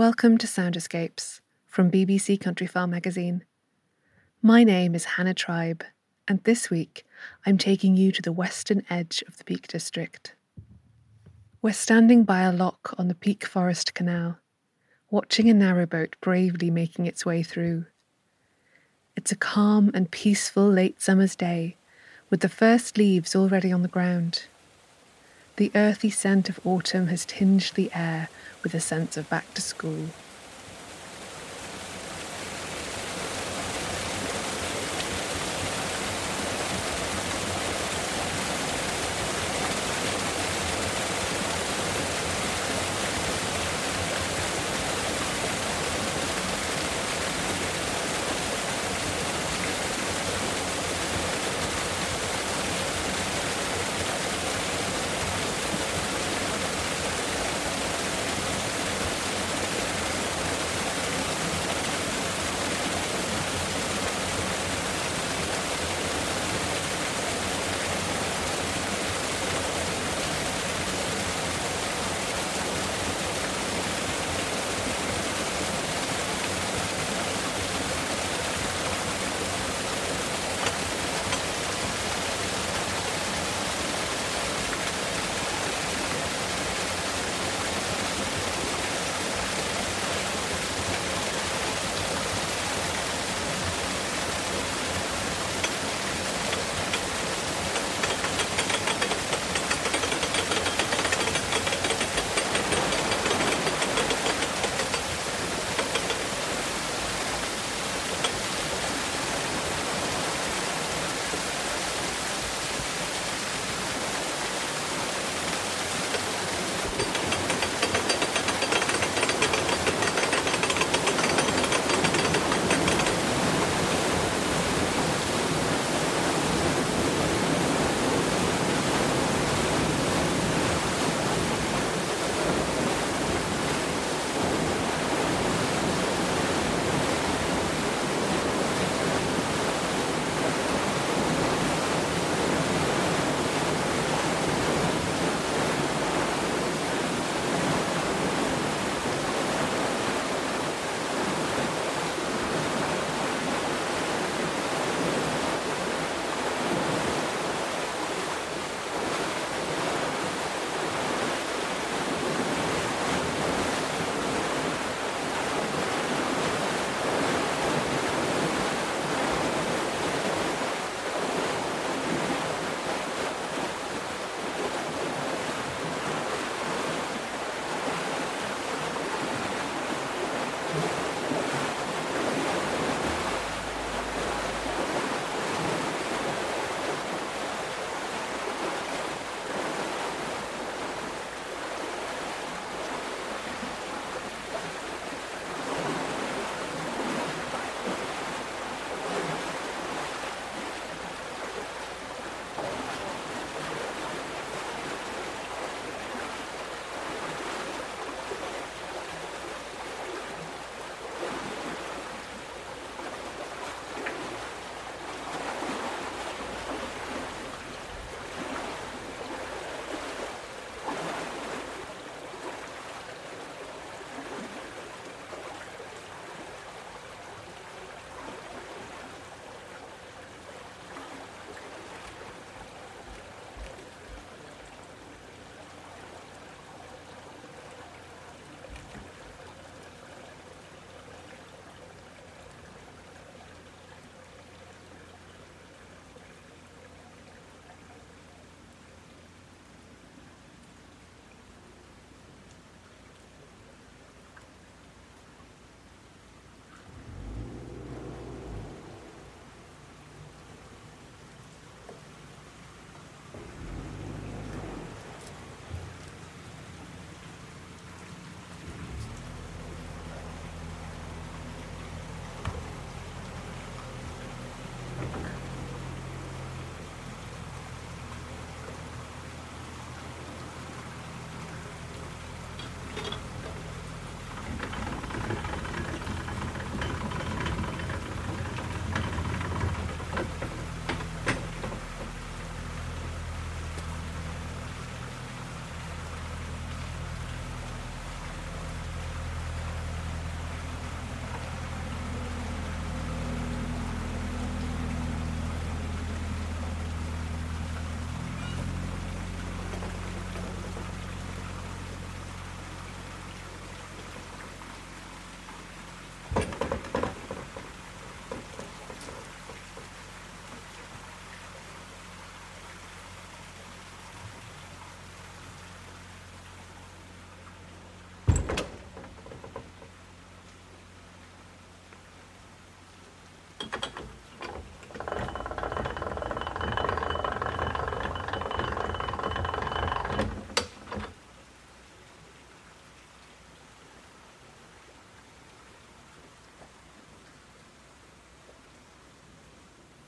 Welcome to Sound Escapes from BBC Countryfile magazine. My name is Hannah Tribe, and this week I'm taking you to the western edge of the Peak District. We're standing by a lock on the Peak Forest Canal, watching a narrowboat bravely making its way through. It's a calm and peaceful late summer's day, with the first leaves already on the ground. The earthy scent of autumn has tinged the air with a sense of back to school.